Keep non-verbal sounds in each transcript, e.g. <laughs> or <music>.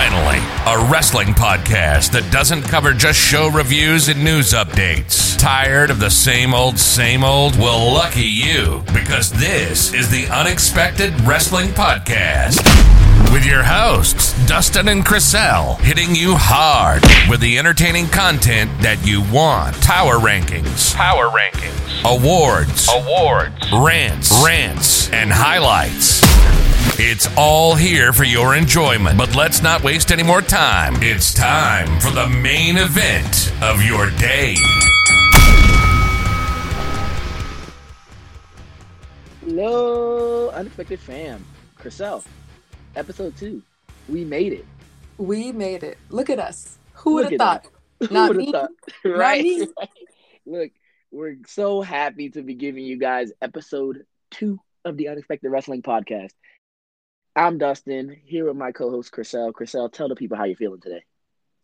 Finally, a wrestling podcast that doesn't cover just show reviews and news updates. Tired of the same old, same old? Well, lucky you, because this is the Unexpected Wrestling Podcast. With your hosts, Dustin and Chriselle, hitting you hard with the entertaining content that you want. Power rankings, Power rankings. awards, Awards. rants, rants, and highlights. It's all here for your enjoyment, but let's not waste any more time. It's time for the main event of your day. Hello, unexpected fam. Chriselle, episode two. We made it. We made it. Look at us. Who would have thought? <laughs> Who Not me. thought? <laughs> Right, me. right. <laughs> Look, we're so happy to be giving you guys episode two of the Unexpected Wrestling Podcast. I'm Dustin, here with my co-host Chriselle. Chriselle, tell the people how you're feeling today.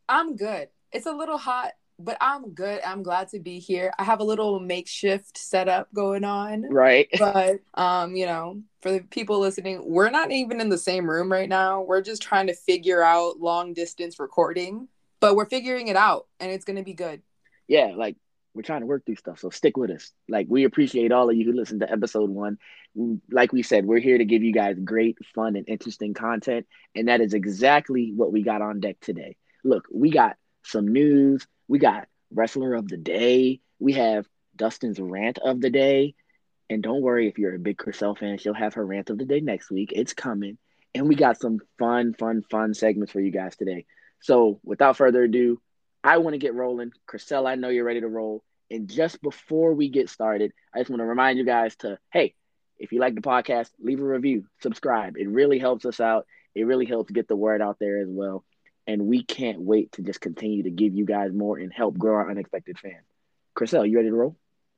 I'm good. It's a little hot, but I'm good. I'm glad to be here. I have a little makeshift setup going on. Right. <laughs> But um, you know, for the people listening, we're not even in the same room right now. We're just trying to figure out long distance recording, but we're figuring it out and it's going to be good. yeah, like we're trying to work through stuff. So stick with us. Like we appreciate all of you who listened to episode one. Like we said, we're here to give you guys great, fun, and interesting content. And that is exactly what we got on deck today. Look, we got some news. We got wrestler of the day. We have Dustin's rant of the day. And don't worry if you're a big Chriselle fan, she'll have her rant of the day next week. It's coming. And we got some fun, fun, fun segments for you guys today. So without further ado, I want to get rolling. Chriselle, I know you're ready to roll. And just before we get started, I just want to remind you guys to hey, if you like the podcast, leave a review, subscribe. It really helps us out. It really helps get the word out there as well. And we can't wait to just continue to give you guys more and help grow our unexpected fan. Chriselle, you ready to roll?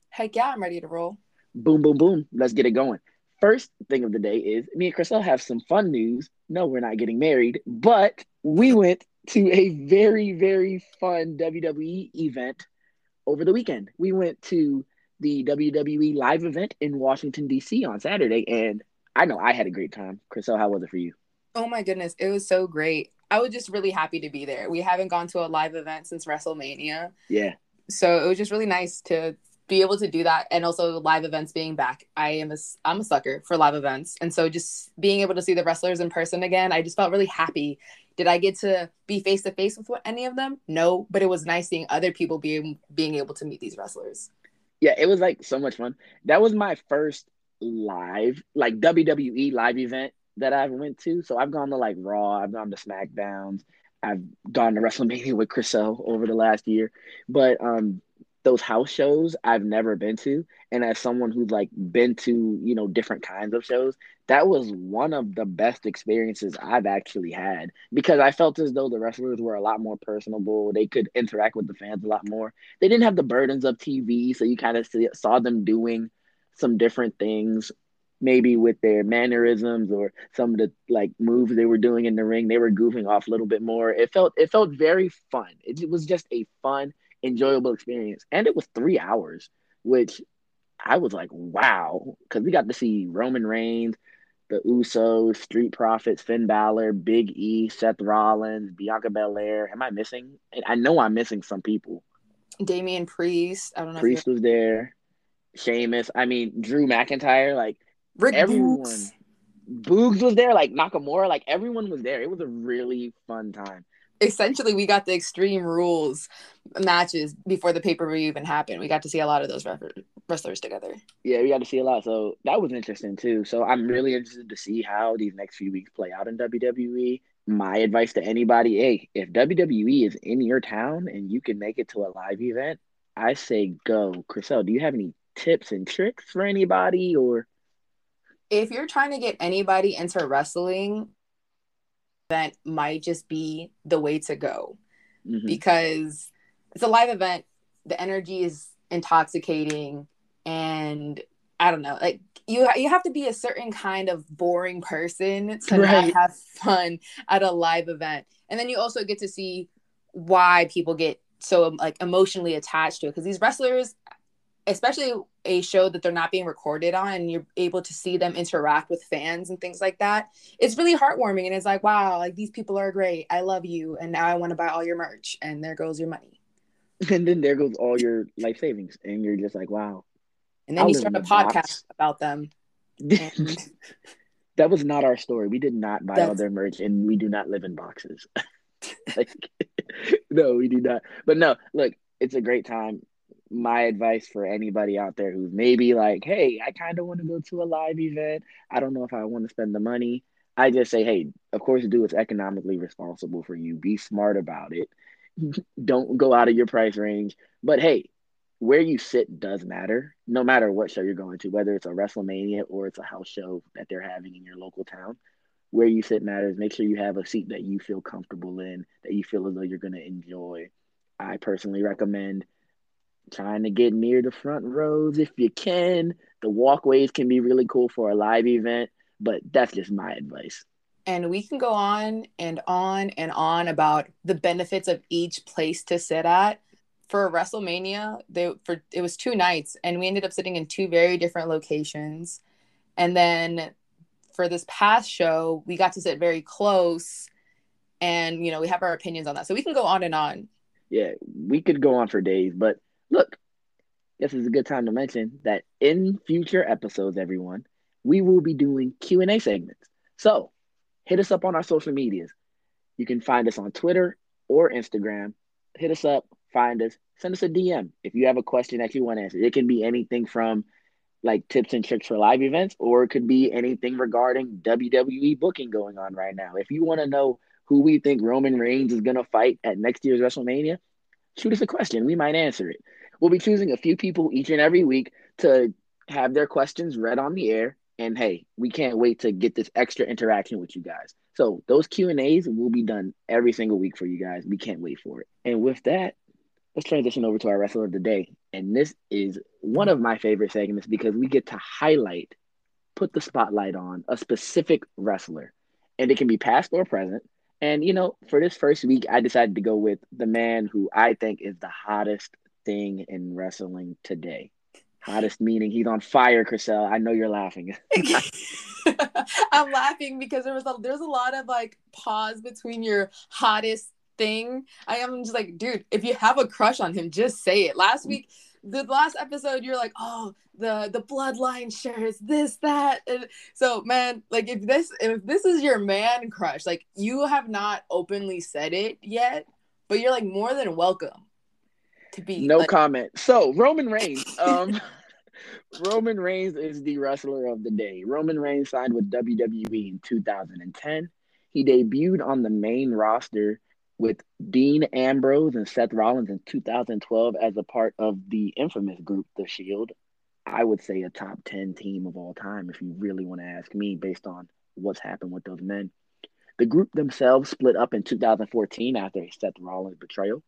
Heck yeah, I'm ready to roll. Boom, boom, boom. Let's get it going. First thing of the day is me and Chriselle have some fun news. No, we're not getting married, but we went to a very, very fun WWE event over the weekend. We went to the WWE live event in Washington, D.C. on Saturday, and I know I had a great time. Chriselle, how was it for you? Oh my goodness, it was so great. I was just really happy to be there. We haven't gone to a live event since WrestleMania. Yeah, So it was just really nice to be able to do that and also live events being back. I am a I'm a sucker for live events. And so just being able to see the wrestlers in person again, I just felt really happy. Did I get to be face to face with any of them? No, but it was nice seeing other people being being able to meet these wrestlers. yeah, it was like so much fun. That was my first live, like WWE live event that i've went to. So I've gone to like Raw, I've gone to SmackDowns, I've gone to WrestleMania with Chriselle over the last year. But um those house shows I've never been to. And as someone who's like been to, you know, different kinds of shows, that was one of the best experiences I've actually had because I felt as though the wrestlers were a lot more personable. They could interact with the fans a lot more. They didn't have the burdens of TV, so you kind of saw them doing some different things maybe with their mannerisms or some of the like moves they were doing in the ring they were goofing off a little bit more it felt it felt very fun it, was just a fun enjoyable experience and it was three hours which i was like wow because we got to see roman reigns the usos street profits finn Balor, big e seth rollins bianca belair am i missing i know i'm missing some people Damian Priest, I don't know priest was there Sheamus, I mean Drew McIntyre, like Rick everyone. Boogs. Boogs was there, like Nakamura, like everyone was there. It was a really fun time. Essentially, we got the Extreme Rules matches before the pay per view even happened. We got to see a lot of those wrestlers together. Yeah, we got to see a lot. So that was interesting too. So I'm really interested to see how these next few weeks play out in WWE. My advice to anybody, hey, if WWE is in your town and you can make it to a live event, I say go. Chriselle, do you have any tips and tricks for anybody or if you're trying to get anybody into wrestling, event might just be the way to go Mhm. because it's a live event. The energy is intoxicating, and I don't know, like you you have to be a certain kind of boring person to Right. not have fun at a live event, and then you also get to see why people get so like emotionally attached to it because these wrestlers especially a show that they're not being recorded on and you're able to see them interact with fans and things like that it's really heartwarming. And it's like wow like these people are great. I love you. And now i want to buy all your merch. And there goes your money. <laughs> And then there goes all your life savings. And you're just like wow. And then I you start a podcast box. about them. And <laughs> that was not our story. We did not buy all their merch and we do not live in boxes. <laughs> Like no we do not. But no look it's a great time my advice for anybody out there who's maybe like hey i kind of want to go to a live event. I don't know if i want to spend the money. I just say hey of course do what's economically responsible for you. Be smart about it. <laughs> Don't go out of your price range. But hey where you sit does matter no matter what show you're going to whether it's a wrestlemania or it's a house show that they're having in your local town. Where you sit matters. Make sure you have a seat that you feel comfortable in that you feel as though you're going to enjoy. I personally recommend trying to get near the front rows if you can. The walkways can be really cool for a live event but that's just my advice. And we can go on and on and on about the benefits of each place to sit at. For wrestlemania they for it was two nights and we ended up sitting in two very different locations. And then for this past show we got to sit very close and you know we have our opinions on that. So we can go on and on. Yeah, we could go on for days, but look, this is a good time to mention that in future episodes, everyone, we will be doing Q and A segments. So hit us up on our social medias. You can find us on Twitter or Instagram. Hit us up, find us, send us a DM if you have a question that you want answered. It can be anything from like tips and tricks for live events, or it could be anything regarding WWE booking going on right now. If you want to know who we think Roman Reigns is going to fight at next year's WrestleMania, shoot us a question. We might answer it. We'll be choosing a few people each and every week to have their questions read on the air. And hey, we can't wait to get this extra interaction with you guys. So those Q and A's will be done every single week for you guys. We can't wait for it. And with that, let's transition over to our wrestler of the day. And this is one of my favorite segments because we get to highlight, put the spotlight on a specific wrestler. And it can be past or present. And you know, for this first week, I decided to go with the man who I think is the hottest thing in wrestling today. Hottest meaning he's on fire, Chriselle. I know you're laughing. <laughs> <laughs> I'm laughing because there was a there's a lot of like pause between your hottest thing. I am just like, dude, if you have a crush on him, just say it. Last mm. week, the last episode, you're like, oh, the the bloodline shares this, that. And so man, like if this if this is your man crush, like you have not openly said it yet, but you're like more than welcome to be no like, comment. So Roman <laughs> Reigns. Um <laughs> Roman Reigns is the wrestler of the day. Roman Reigns signed with WWE in 2010. He debuted on the main roster with Dean Ambrose and Seth Rollins in 2012 as a part of the infamous group, The Shield. I would say a top 10 team of all time, if you really want to ask me, based on what's happened with those men. The group themselves split up in 2014 after Seth Rollins' betrayal.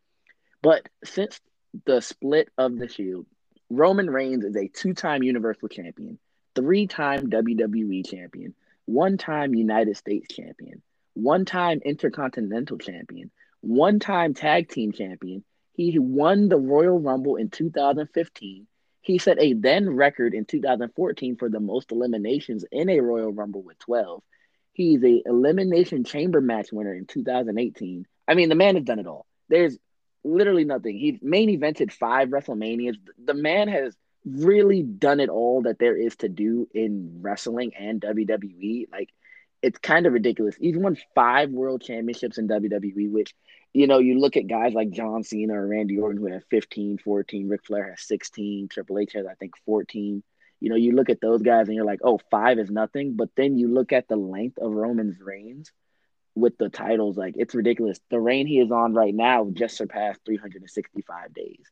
But since the split of The Shield, Roman Reigns is a two time Universal Champion, three time WWE Champion, one time United States Champion, one time Intercontinental Champion, one time Tag Team Champion. He won the Royal Rumble in 2015. He set a then record in 2014 for the most eliminations in a Royal Rumble with 12. He's a elimination chamber match winner in 2018. I mean, the man has done it all. There's literally nothing. He main evented five WrestleManias. The man has really done it all that there is to do in wrestling and WWE. Like it's kind of ridiculous. He's won five world championships in WWE, which, you know, you look at guys like John Cena or Randy Orton who have 15, 14, Ric Flair has 16, Triple H has, I think, 14. You know, you look at those guys and you're like, oh, five is nothing. But then you look at the length of Roman's reigns with the titles, like it's ridiculous. The reign he is on right now just surpassed 365 days.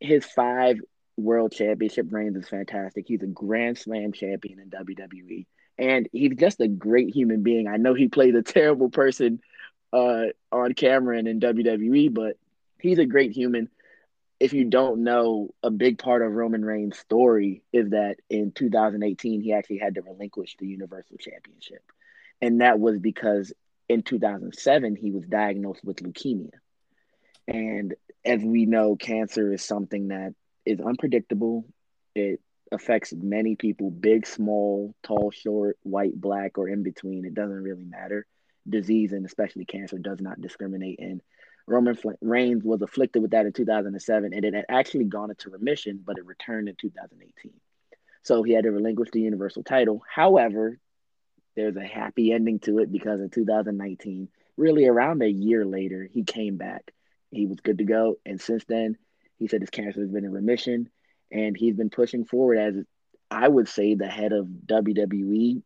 His five world championship reigns is fantastic. He's a Grand Slam champion in WWE, and he's just a great human being. I know he played a terrible person uh, on camera and in WWE, but he's a great human. If you don't know, a big part of Roman Reigns' story is that in 2018 he actually had to relinquish the Universal Championship, and that was because in 2007 he was diagnosed with leukemia and as we know cancer is something that is unpredictable it affects many people big, small, tall, short, white, black, or in between. It doesn't really matter. Disease and especially cancer does not discriminate. And Roman Reigns was afflicted with that in 2007, and it had actually gone into remission, but it returned in 2018. So he had to relinquish the Universal title. However, there's a happy ending to it because in 2019, really around a year later, he came back. He was good to go. And since then, he said his cancer has been in remission and he's been pushing forward as I would say the head of WWE,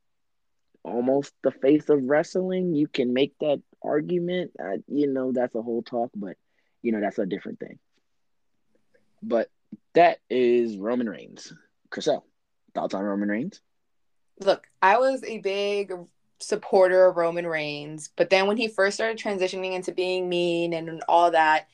almost the face of wrestling. You can make that argument. You know, that's a whole talk, but you know, that's a different thing. But that is Roman Reigns. Chriselle, thoughts on Roman Reigns? Look, I was a big supporter of Roman Reigns, but then when he first started transitioning into being mean and all that,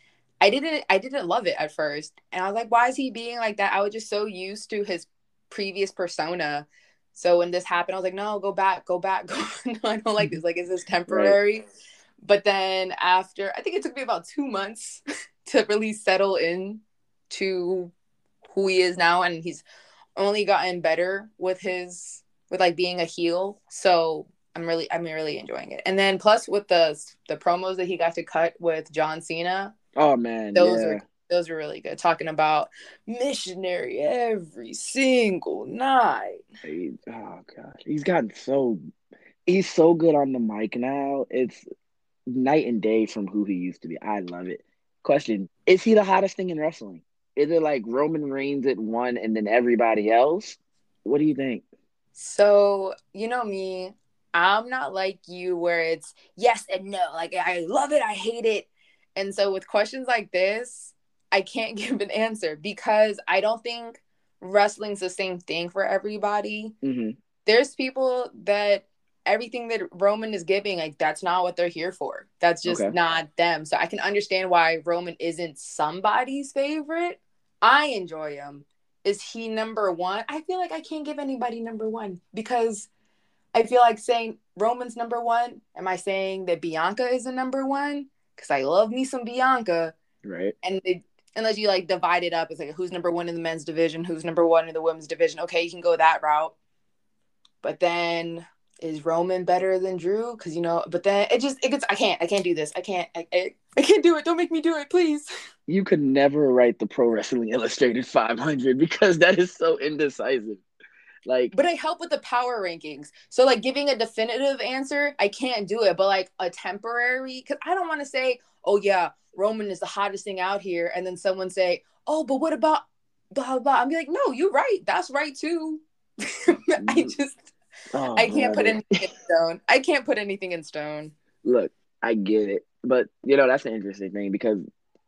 I didn't I didn't love it at first. And I was like, why is he being like that? I was just so used to his previous persona. So when this happened, I was like, no, go back, go back. <laughs> Go. no, I don't like this. Mm-hmm. Like, is this temporary? Right. But then after, I think it took me about two months <laughs> to really settle in to who he is now. And he's only gotten better with his, with like being a heel. So I'm really, I'm really enjoying it. And then plus with the, the promos that he got to cut with John Cena, Oh man, those yeah. are those are really good. Talking about missionary every single night. He, oh god, he's gotten so he's so good on the mic now. It's night and day from who he used to be. I love it. Question: Is he the hottest thing in wrestling? Is it like Roman Reigns at one and then everybody else? What do you think? So you know me, I'm not like you where it's yes and no. Like I love it, I hate it and so with questions like this, I can't <laughs> give an answer because I don't think wrestling's the same thing for everybody. Mm-hmm. There's people that everything that Roman is giving, like that's not what they're here for. That's just okay. not them. So I can understand why Roman isn't somebody's favorite. I enjoy him. Is he number one? I feel like I can't give anybody number one because I feel like saying Roman's number one. Am I saying that Bianca is a number one? Because I love me some Bianca. Right. And it, unless you like divide it up, it's like who's number one in the men's division, who's number one in the women's division. Okay, you can go that route. But then is Roman better than Drew? Because you know, but then it just it gets. I can't. I can't do this. I can't. I, I, I can't do it. Don't make me do it, please. <laughs> You could never write the Pro Wrestling Illustrated 500 because that is so indecisive. Like, but I help with the power rankings. So like giving a definitive answer, I can't do it. But like a temporary, because I don't want to say, oh yeah, Roman is the hottest thing out here, and then someone say, oh, but what about blah blah? blah. I'm like, no, you're right. That's right too. <laughs> I mm. just, oh, I can't put anything in stone. I can't put anything in stone. Look, I get it, but you know that's an interesting thing because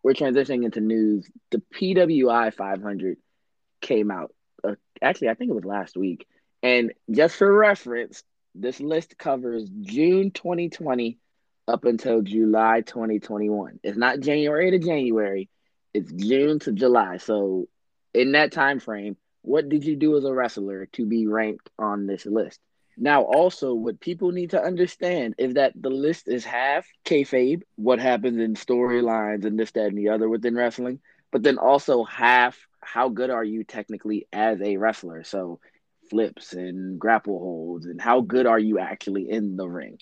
we're transitioning into news. The PWI 500 came out uh, actually, I think it was last week. And just for reference, this list covers June 2020 up until July 2021. It's not January to January, it's June to July. So, in that time frame, what did you do as a wrestler to be ranked on this list? Now, also, what people need to understand is that the list is half kayfabe, what happens in storylines and this, that, and the other within wrestling, but then also half how good are you technically as a wrestler? So flips and grapple holds and how good are you actually in the ring?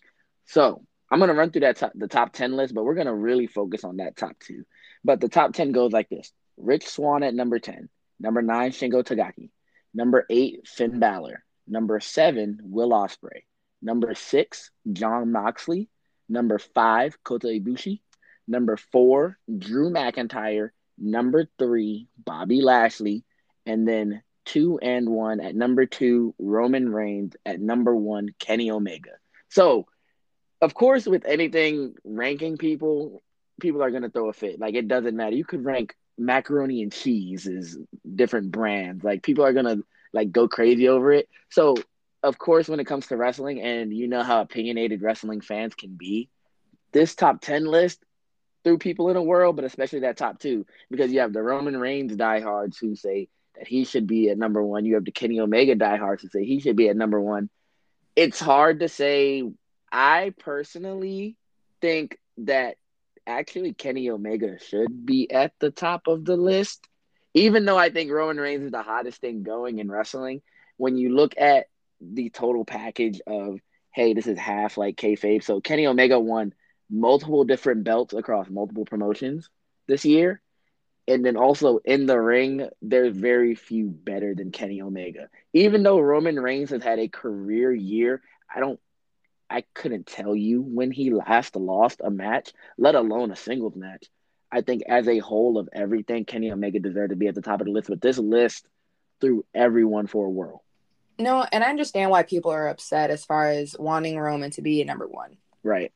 So I'm gonna run through that top, the top 10 list, but we're gonna really focus on that top two. But the top 10 goes like this: Rich Swann at number 10, number nine, Shingo Takagi, number eight, Finn Balor, number seven, Will Ospreay, number six, Jon Moxley, number five, Kota Ibushi, number four, Drew McIntyre, number three, Bobby Lashley, and then two and one at number two, Roman Reigns, at number one, Kenny Omega. So, of course, with anything ranking people, people are going to throw a fit. Like, it doesn't matter. You could rank macaroni and cheese as different brands. Like, people are going to like go crazy over it. So, of course, when it comes to wrestling, and you know how opinionated wrestling fans can be, this top 10 list threw people in a world, but especially that top two, because you have the Roman Reigns diehards who say that he should be at number one. You have the Kenny Omega diehards who say he should be at number one. It's hard to say. I personally think that actually Kenny Omega should be at the top of the list even though I think Roman Reigns is the hottest thing going in wrestling, when you look at the total package of hey, this is half like kayfabe. So Kenny Omega won multiple different belts across multiple promotions this year. And then also in the ring, there's very few better than Kenny Omega. Even though Roman Reigns has had a career year, I don't I couldn't tell you when he last lost a match, let alone a singles match. I think as a whole of everything, Kenny Omega deserved to be at the top of the list, but this list threw everyone for a whirl. No, and I understand why people are upset as far as wanting Roman to be number one. Right.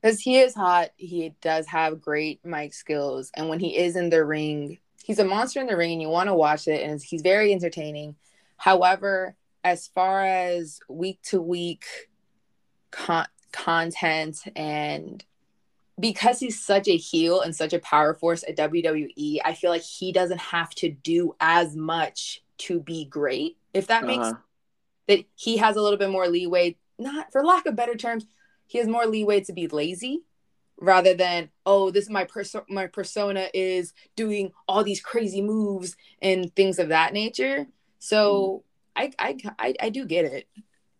Because he is hot. He does have great mic skills. And when he is in the ring, he's a monster in the ring and you want to watch it. And he's very entertaining. However, as far as week to week content and because he's such a heel and such a power force at WWE, I feel like he doesn't have to do as much to be great. If that makes Uh-huh. that he has a little bit more leeway, not for lack of better terms, he has more leeway to be lazy rather than oh this is my perso- my persona is doing all these crazy moves and things of that nature. So I, I I I do get it.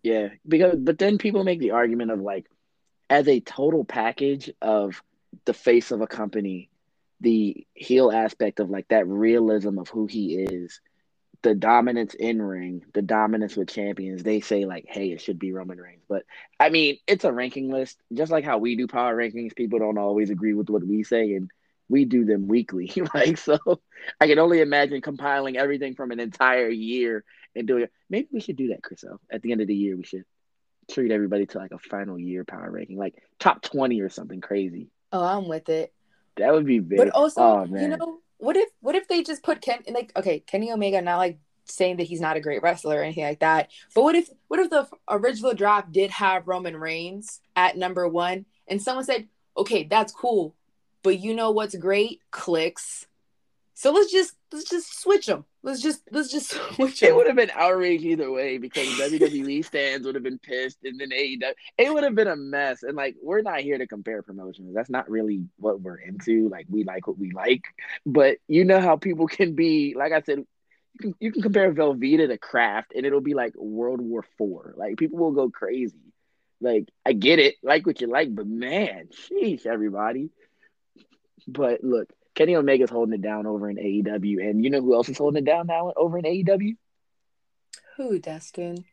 Yeah, because but then people make the argument of like, as a total package of the face of a company, the heel aspect of like that realism of who he is, the dominance in ring, the dominance with champions. They say like, hey, it should be Roman Reigns, but I mean, it's a ranking list, just like how we do power rankings. People don't always agree with what we say, and we do them weekly. <laughs> like so, I can only imagine compiling everything from an entire year and doing it. Maybe we should do that, Chriso. At the end of the year, we should treat everybody to like a final year power ranking, like top twenty or something crazy. Oh, I'm with it. That would be big. But also, oh you know, what if what if they just put Ken like okay, Kenny Omega not like saying that he's not a great wrestler or anything like that. But what if what if the original draft did have Roman Reigns at number one and someone said, okay, that's cool, but you know what's great? Clicks. So let's just let's just switch them. Let's just let's just <laughs> switch it would have been outrage either way because WWE fans <laughs> would have been pissed, and then AEW. It would have been a mess. And like, we're not here to compare promotions. That's not really what we're into. Like, we like what we like, but you know how people can be. Like I said, you can you can compare Velveeta to Kraft, and it'll be like World War Four. Like people will go crazy. Like I get it, like what you like, but man, sheesh, everybody. But look, Kenny Omega's holding it down over in AEW, and you know who else is holding it down now over in AEW? Who, Dustin?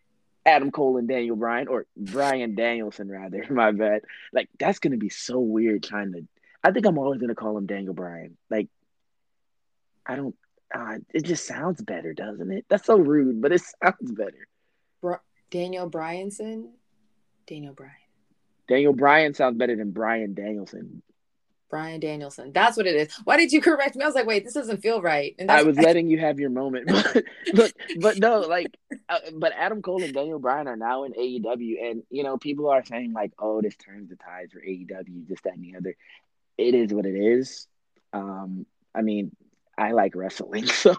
Adam Cole and Daniel Bryan, or Brian Danielson, rather. <laughs> My bad. Like that's gonna be so weird trying to. I think I'm always gonna call him Daniel Bryan. Like, I don't. Uh, it just sounds better, doesn't it? That's so rude, but it sounds better. Br- Daniel Bryanson? Daniel Bryan. Daniel Bryan sounds better than Brian Danielson. Brian Danielson. That's what it is. Why did you <laughs> correct me? I was like, wait, this doesn't feel right. And I was <laughs> letting you have your moment, <laughs> but but no, like, uh, but Adam Cole and Daniel Bryan are now in AEW, and you know, people are saying like, oh, this turns the tides for AEW, this, that, and the other. It is what it is. Um, I mean, I like wrestling, so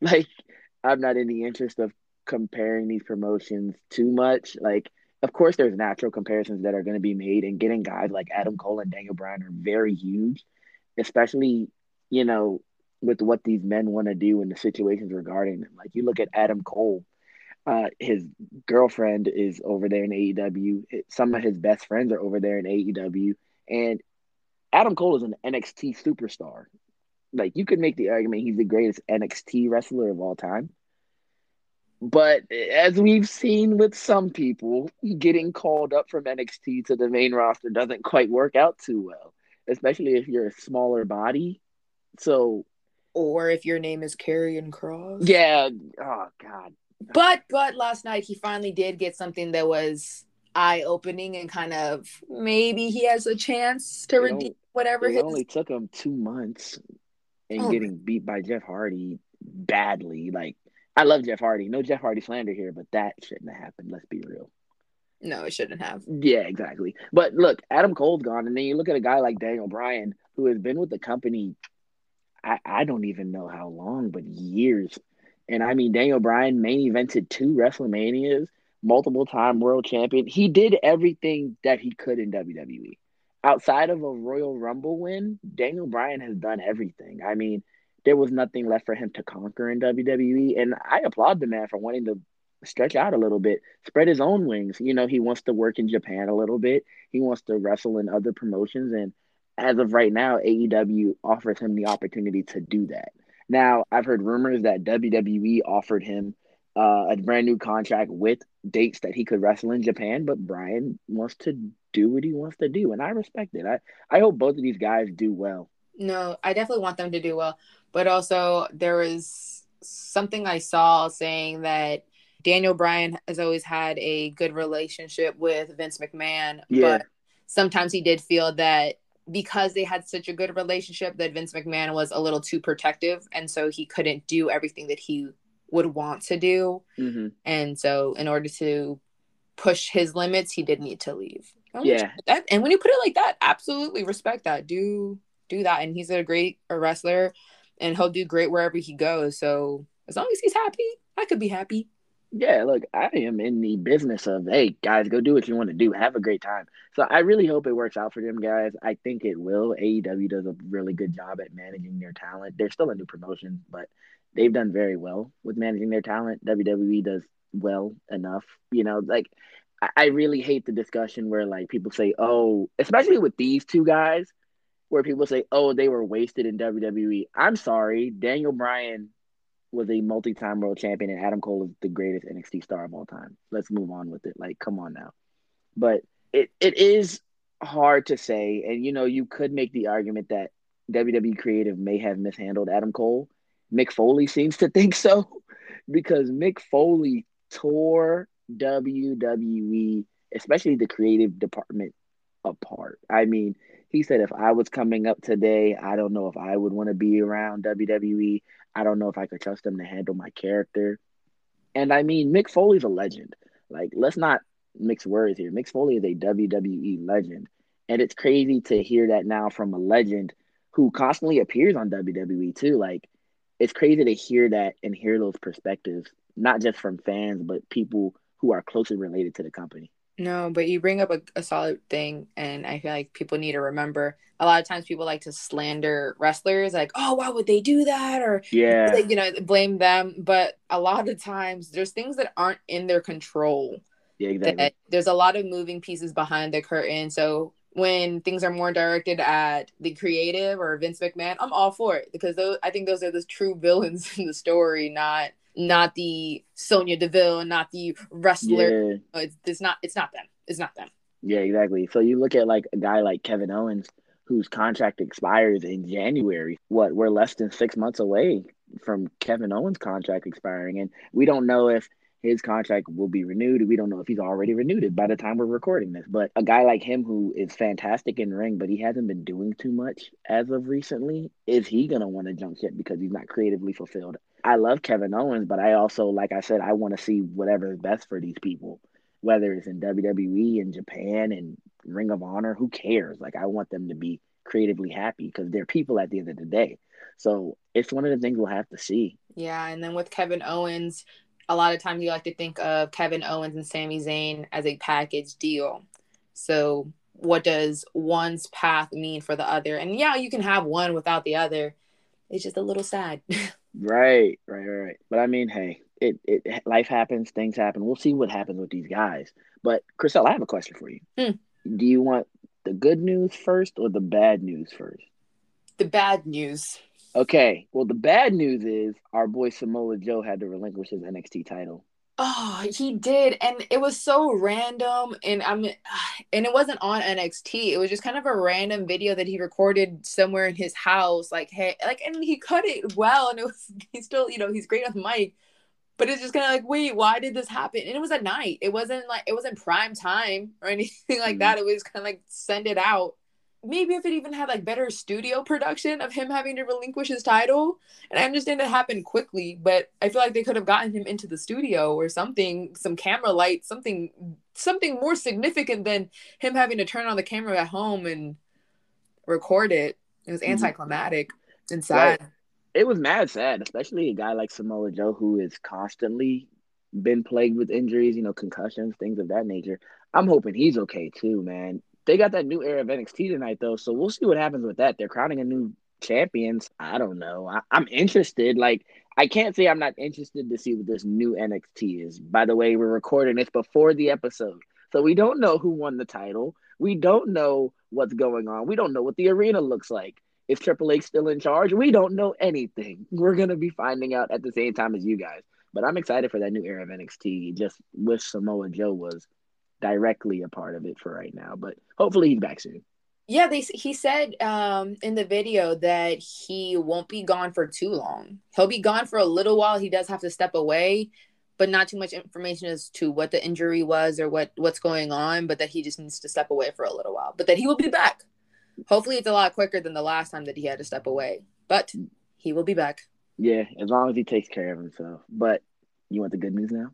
like, I'm not in the interest of comparing these promotions too much. Like, of course, there's natural comparisons that are going to be made, and getting guys like Adam Cole and Daniel Bryan are very huge, especially you know with what these men want to do and the situations regarding them. Like you look at Adam Cole, uh, his girlfriend is over there in AEW. Some of his best friends are over there in AEW, and Adam Cole is an NXT superstar. Like you could make the argument he's the greatest NXT wrestler of all time. But as we've seen with some people, getting called up from NXT to the main roster doesn't quite work out too well, especially if you're a smaller body. So or if your name is Karrion Kross. yeah, oh god, But but last night he finally did get something that was eye opening and kind of maybe he has a chance to It redeem only- whatever it his only took him two months and Oh. getting beat by Jeff Hardy badly. Like I love Jeff Hardy, no Jeff Hardy slander here, but that shouldn't have happened. Let's be real. No, it shouldn't have. Yeah, exactly. But look, Adam Cole's gone, and then you look at a guy like Daniel Bryan, who has been with the company. I, I don't even know how long, but years. And I mean, Daniel Bryan main evented two WrestleManias, multiple time world champion. He did everything that he could in WWE. Outside of a Royal Rumble win, Daniel Bryan has done everything. I mean, there was nothing left for him to conquer in WWE. And I applaud the man for wanting to stretch out a little bit, spread his own wings. You know, he wants to work in Japan a little bit. He wants to wrestle in other promotions. And as of right now, AEW offers him the opportunity to do that. Now, I've heard rumors that WWE offered him uh, a brand new contract with dates that he could wrestle in Japan, but Brian wants to do what he wants to do, and I respect it. I, I hope both of these guys do well. No, I definitely want them to do well, but also there was something I saw saying that Daniel Bryan has always had a good relationship with Vince McMahon, Yeah. but sometimes he did feel that because they had such a good relationship that Vince McMahon was a little too protective and so he couldn't do everything that he would want to do. Hmm and so in order to push his limits he did need to leave. I'm Yeah. that and when you put it like that absolutely respect that. Do do that. And he's a great a wrestler and he'll do great wherever he goes so as long as he's happy i could be happy Yeah, look, I am in the business of, hey, guys, go do what you want to do. Have a great time. So I really hope it works out for them guys. I think it will. AEW does a really good job at managing their talent. They're still a new promotion, but they've done very well with managing their talent. WWE does well enough. You know, like I, really hate the discussion where like people say, oh, especially with these two guys, where people say, oh, they were wasted in WWE. I'm sorry, Daniel Bryan was a multi-time world champion and Adam Cole is the greatest NXT star of all time. Let's move on with it. Like, come on now. But it, it is hard to say, and you know, you could make the argument that WWE creative may have mishandled Adam Cole. Mick Foley seems to <laughs> think so because Mick Foley tore WWE, especially the creative department, apart. I mean, he said if I was coming up today, I don't know if I would want to be around WWE. I don't know if I could trust them to handle my character. And I mean, Mick Foley's a legend. Like, let's not mix words here. Mick Foley is a WWE legend. And it's crazy to hear that now from a legend who constantly appears on WWE too. Like, it's crazy to hear that and hear those perspectives, not just from fans, but people who are closely related to the company. No, but you bring up a, a solid thing, and I feel like people need to remember. A lot of times, people like to slander wrestlers, like, "Oh, why would they do that?" or Yeah. like, you know, blame them. But a lot of times, there's things that aren't in their control. Yeah, exactly. There's a lot of moving pieces behind the curtain. So when things are more directed at the creative or Vince McMahon, I'm all for it because those I think those are the true <laughs> villains in the story, not not the Sonya Deville, not the wrestler. Yeah. It's, it's not. It's not them. It's not them. Yeah, exactly. So you look at like a guy like Kevin Owens, whose contract expires in January. What we're less than six months away from Kevin Owens' contract expiring, and we don't know if his contract will be renewed. We don't know if he's already renewed it by the time we're recording this. But a guy like him who is fantastic in ring, but he hasn't been doing too much as of recently, is he gonna want to jump ship because he's not creatively fulfilled? I love Kevin Owens, but I also, like I said, I want to see whatever is best for these people whether it's in WWE in Japan and Ring of Honor, who cares? Like I want them to be creatively happy because they're people at the end of the day. So it's one of the things we'll have to see. Yeah, and then with Kevin Owens, a lot of times you like to think of Kevin Owens and Sami Zayn as a package deal. So what does one's path mean for the other? And yeah, you can have one without the other. It's just a little sad. <laughs> Right, right, right, right. But I mean, hey, it, it life happens, things happen. We'll see what happens with these guys. But Chriselle, I have a question for you. Hmm. Do you want the good news first or the bad news first? the bad news. Okay. Well, the bad news is our boy Samoa Joe had to relinquish his NXT title. Oh, he did, and it was so random, and I'm, <sighs> and it wasn't on NXT. It was just kind of a random video that he recorded somewhere in his house. Like, hey, like, and he cut it well, and it was <laughs> he's still, you know, he's great on mic, but it's just kind of like, wait, why did this happen? And it was at night. It wasn't like it wasn't prime time or <laughs> anything like Mhm. that. It was kind of like send it out. Maybe if it even had like better studio production of him having to relinquish his title, and I understand it happened quickly, but I feel like they could have gotten him into the studio or something, some camera light, something something more significant than him having to turn on the camera at home and record it. It was Mhm. anticlimactic and sad. it was mad sad, especially a guy like Samoa Joe who is constantly been plagued with injuries, you know, concussions, things of that nature. I'm hoping he's okay too, man. They got that new era of NXT tonight though, so we'll see what happens with that. They're crowning a new champions. I don't know. I, I'm interested. Like I can't say I'm not interested to see what this new NXT is. By the way, we're recording this before the episode. So we don't know who won the title. We don't know what's going on. We don't know what the arena looks like. Is Triple H still in charge? We don't know anything. <laughs> We're gonna be finding out at the same time as you guys. But I'm excited for that new era of NXT. Just wish Samoa Joe was directly a part of it for right now. But hopefully he's back soon. Yeah, they he said um, in the video that he won't be gone for too long. He'll be gone for a little while. He does have to step away, but not too much information as to what the injury was or what what's going on. But that he just needs to step away for a little while. But that he will be back. Hopefully, it's a lot quicker than the last time that he had to step away. But he will be back. Yeah, as long as he takes care of himself. But you want the good news now?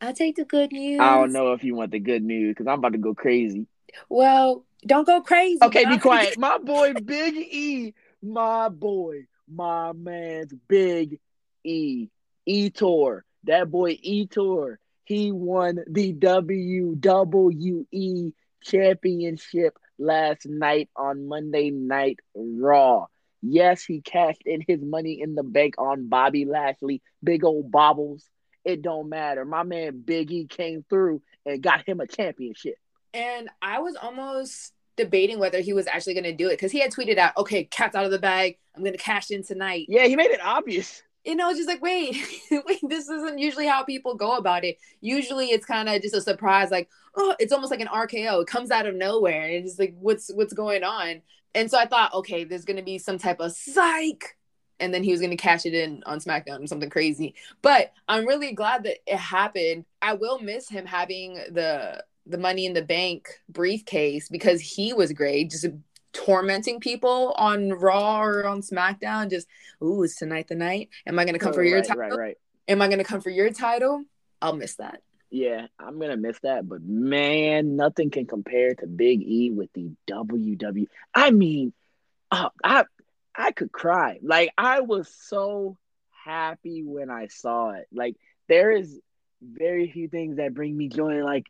I'll take the good news. I don't know if you want the good news because I'm about to go crazy. Well, don't go crazy. Okay, be quiet. <laughs> My boy Big E, my boy, my man's Big E, E Tour. That boy E Tour. He won the WWE Championship last night on Monday Night Raw. Yes, he cashed in his money in the bank on Bobby Lashley. Big old bobbles. It don't matter. My man Big E came through and got him a championship. And I was almost debating whether he was actually going to do it because he had tweeted out, "Okay, cat's out of the bag. I'm going to cash in tonight." Yeah, he made it obvious. You know, just like, "Wait, <laughs> wait, this isn't usually how people go about it. Usually, it's kind of just a surprise, like, oh, it's almost like an RKO. It comes out of nowhere, and it's like, what's what's going on?" And so I thought, okay, there's going to be some type of psych. And then he was going to cash it in on SmackDown or something crazy. But I'm really glad that it happened. I will miss him having the the money in the bank briefcase because he was great just tormenting people on raw or on smackdown just ooh is tonight the night am i going to come for your title right, right. am i going to come for your title i'll miss that Yeah, I'm gonna miss that, but man, nothing can compare to Big E with the WW. I mean, uh, I I could cry. Like I was so happy when I saw it. Like there is very few things that bring me joy like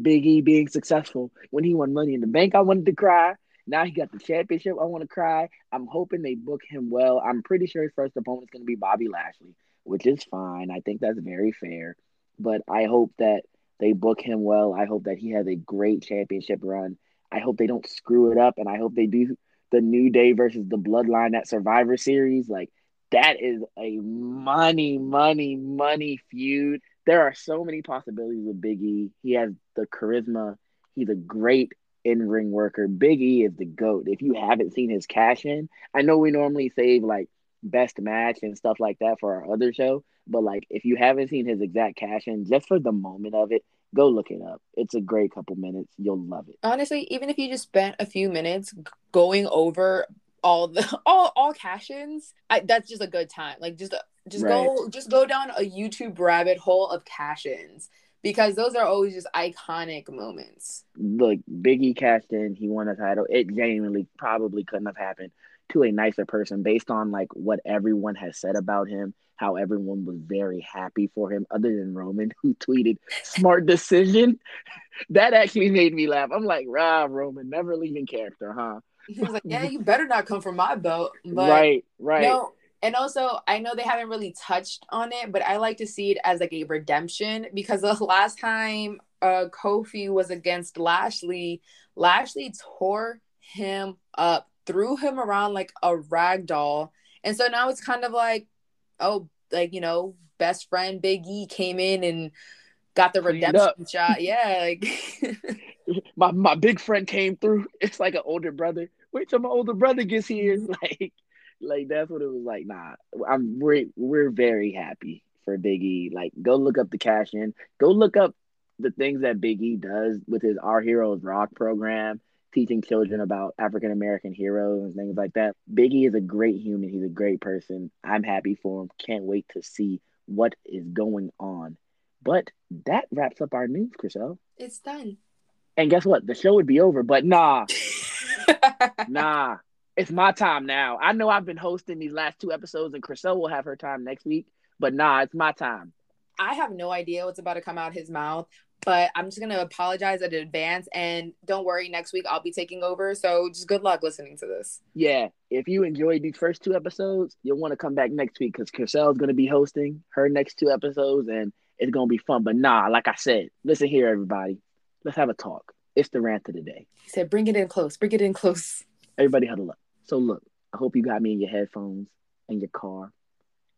Big E being successful. When he won Money in the Bank, I wanted to cry. Now he got the championship. I want to cry. I'm hoping they book him well. I'm pretty sure his first opponent is going to be Bobby Lashley, which is fine. I think that's very fair. But I hope that they book him well. I hope that he has a great championship run. I hope they don't screw it up, and I hope they do the New Day versus the Bloodline at Survivor Series. Like that is a money, money, money feud. There are so many possibilities with Big E. He has the charisma. He's a great in ring worker. Big E is the GOAT. If you haven't seen his cash in, I know we normally save like best match and stuff like that for our other show, but like if you haven't seen his exact cash in, just for the moment of it, go look it up. It's a great couple minutes. You'll love it. honestly even if you just spent a few minutes going over all the <laughs> all all cash-ins I, that's just a good time like just just go just go down a youtube rabbit hole of cash-ins because those are always just iconic moments Look, Biggie cashed in. He won a title. It genuinely probably couldn't have happened to a nicer person based on like what everyone has said about him. How everyone was very happy for him, other than Roman, <laughs> who tweeted "smart decision." <laughs> That actually made me laugh. I'm like, "Rah, Roman, never leaving character, huh?" he was like yeah you better not come for my belt. but right, right. No, and also I know they haven't really touched on it, but I like to see it as like a redemption because the <laughs> last time uh Kofi was against Lashley, Lashley tore him up, threw him around like a rag doll. And so now it's kind of like, oh, like you know, best friend Big E came in and got the redemption shot. <laughs> Yeah, like <laughs> my my big friend came through. It's like an older brother. Wait till my older brother gets here. Like, like that's what it was like. Nah, I'm we're we're very happy for Big E. Like, go look up the cash in. Go look up the things that Big E does with his Our Heroes Rock program, teaching children about African American heroes and things like that. Big E is a great human. He's a great person. I'm happy for him. Can't wait to see what is going on. But that wraps up our news, Chriselle. it's done. And guess what? The show would be over, but nah, <laughs> nah. It's my time now. I know I've been hosting these last two episodes, and Chriselle will have her time next week. But nah, it's my time. I have no idea what's about to come out his mouth, but I'm just gonna apologize in advance. And don't worry, next week I'll be taking over. So just good luck listening to this. Yeah, if you enjoyed these first two episodes, you'll want to come back next week because Chriselle's going to be hosting her next two episodes, and it's going to be fun. But nah, like I said, listen here, everybody. Let's have a talk. It's the rant of the day. He said, "Bring it in close. Bring it in close." Everybody huddle up. So look, I hope you got me in your headphones and your car.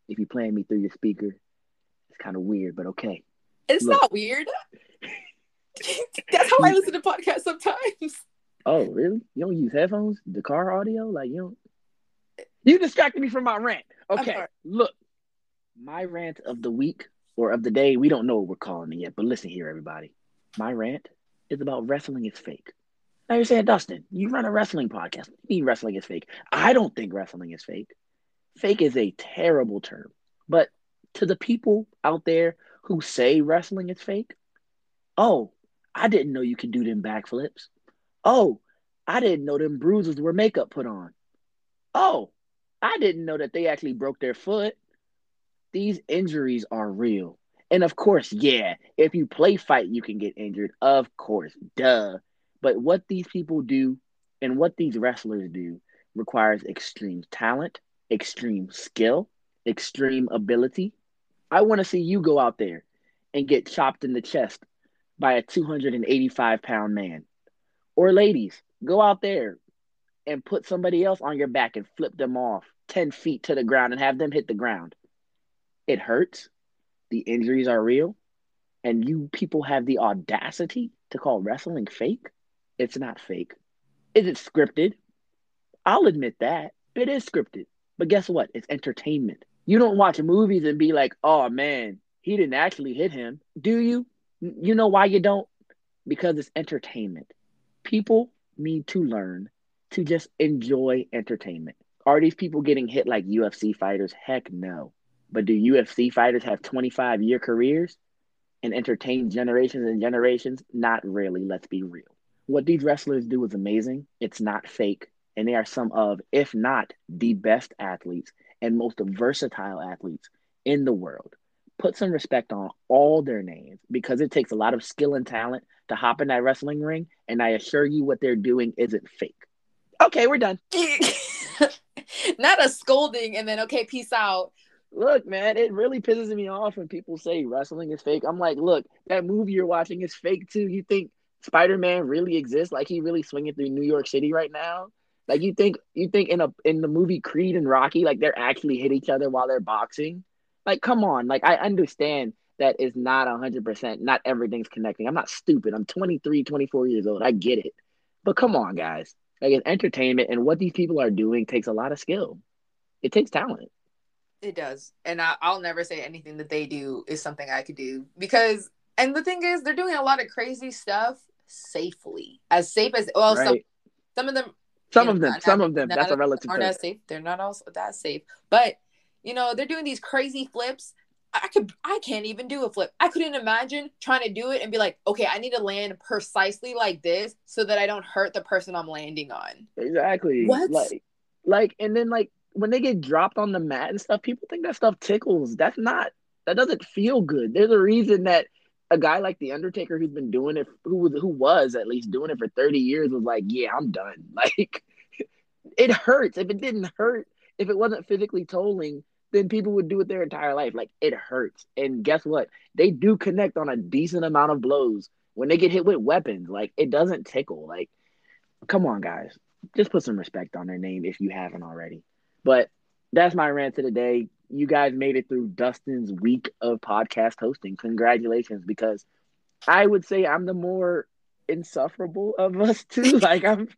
If you're playing me through your speaker, it's kind of weird, but okay. It's Look. not weird. <laughs> That's how I listen to podcasts sometimes. Oh, really? You don't use headphones? The car audio? Like you don't You distracted me from my rant. Okay. Look. My rant of the week or of the day, we don't know what we're calling it yet, but listen here, everybody. My rant is about wrestling is fake. Now you're saying, Dustin, you run a wrestling podcast. What mean wrestling is fake? I don't think wrestling is fake. Fake is a terrible term. But to the people out there who say wrestling is fake, oh, I didn't know you could do them backflips. Oh, I didn't know them bruises were makeup put on. Oh, I didn't know that they actually broke their foot. These injuries are real. And of course, yeah, if you play fight, you can get injured. Of course, duh. But what these people do and what these wrestlers do requires extreme talent, extreme skill, extreme ability. I want to see you go out there and get chopped in the chest by a 285 pound man. Or ladies, go out there and put somebody else on your back and flip them off 10 feet to the ground and have them hit the ground. It hurts. The injuries are real. And you people have the audacity to call wrestling fake? It's not fake. Is it scripted? I'll admit that. It is scripted. But guess what? It's entertainment. You don't watch movies and be like, oh man, he didn't actually hit him. Do you? You know why you don't? Because it's entertainment. People need to learn to just enjoy entertainment. Are these people getting hit like UFC fighters? Heck no. But do UFC fighters have 25 year careers and entertain generations and generations? Not really, let's be real. What these wrestlers do is amazing. It's not fake. And they are some of, if not the best athletes and most versatile athletes in the world. Put some respect on all their names because it takes a lot of skill and talent to hop in that wrestling ring. And I assure you, what they're doing isn't fake. Okay, we're done. <laughs> Not a scolding and then okay, peace out. Look, man, it really pisses me off when people say wrestling is fake. I'm like, look, that movie you're watching is fake too. You think Spider Man really exists? Like he really swinging through New York City right now? Like you think you think in a in the movie Creed and Rocky, like they're actually hit each other while they're boxing? Like, come on. Like I understand that is not hundred percent. Not everything's connecting. I'm not stupid. I'm 23, 24 years old. I get it. But come on, guys. Like it's entertainment, and what these people are doing takes a lot of skill. It takes talent. It does. And I, I'll never say anything that they do is something I could do because, and the thing is, they're doing a lot of crazy stuff safely. As safe as, well, some, right? some of them, Some of know, them, not- some of them. not- That's a relative aren't as safe. They're not also that safe. But, you know, they're doing these crazy flips. I could, I can't even do a flip. I couldn't imagine trying to do it and be like, okay, I need to land precisely like this so that I don't hurt the person I'm landing on. Exactly. What? Like, like, and then like when they get dropped on the mat and stuff, people think that stuff tickles. That's not. That doesn't feel good. There's a reason that a guy like the Undertaker, who's been doing it, who was who was at least doing it for 30 years, was like, yeah, I'm done. <laughs> Like, it hurts. If it didn't hurt, if it wasn't physically tolling, then people would do it their entire life. Like, it hurts. And guess what? They do connect on a decent amount of blows when they get hit with weapons. Like, it doesn't tickle. Like, come on, guys just put some respect on their name if you haven't already. But that's my rant of the day. You guys made it through Dustin's week of podcast hosting. Congratulations, because I would say I'm the more insufferable of us <laughs> two. like I'm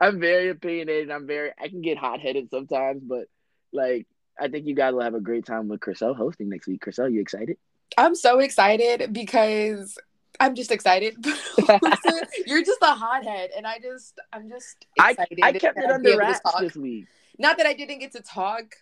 I'm very opinionated. I'm very I can get hot headed sometimes, but like I think you guys will have a great time with Chriselle hosting next week. Chriselle, you excited? I'm so excited because I'm just excited. <laughs> <laughs> You're just a hothead, and I just, I'm just I, excited. I kept it under wraps this week. Not that I didn't get to talk,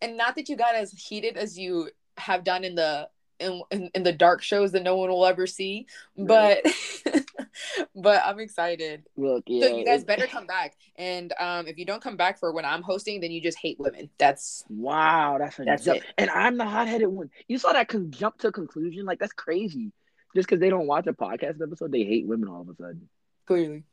and not that you got as heated as you have done in the in, in, in the dark shows that no one will ever see. But <laughs> but I'm excited. Look, yeah. so you guys better <laughs> come back. And um, if you don't come back for when I'm hosting, then you just hate women. That's Wow, that's That's jump. it. And I'm the hot headed one. You saw that con- jump to conclusion? Like that's crazy. just because they don't watch a podcast episode, they hate women all of a sudden. Clearly.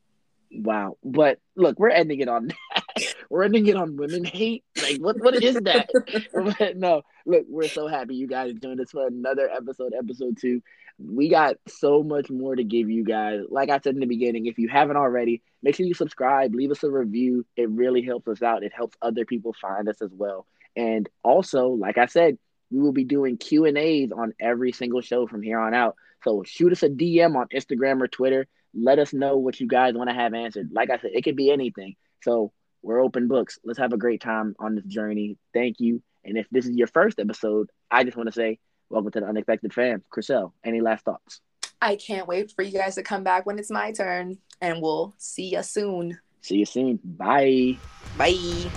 Wow. But look, we're ending it on <laughs> that. we're ending it on women hate. Like what what is that? <laughs> But no, look, we're so happy you guys joined us for another episode, episode two. We got so much more to give you guys. Like I said in the beginning, if you haven't already, make sure you subscribe, leave us a review. It really helps us out. It helps other people find us as well. And also, like I said, we will be doing Q and A's on every single show from here on out. So shoot us a DM on Instagram or Twitter. Let us know what you guys want to have answered. Like I said, it could be anything. So we're open books. Let's have a great time on this journey. Thank you. And if this is your first episode, I just want to say welcome to the unexpected fam. Chriselle, any last thoughts? I can't wait for you guys to come back when it's my turn, and we'll see you soon. See you soon. Bye. Bye.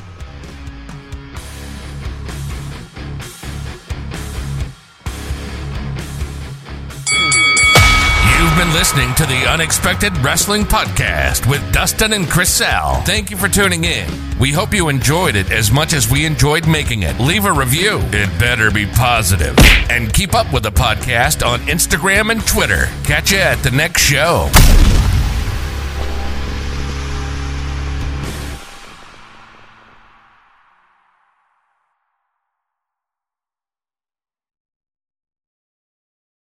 Been listening to the Unexpected Wrestling Podcast with Dustin and Chriselle. Thank you for tuning in. We hope you enjoyed it as much as we enjoyed making it. Leave a review. It better be positive. And keep up with the podcast on Instagram and Twitter. Catch you at the next show.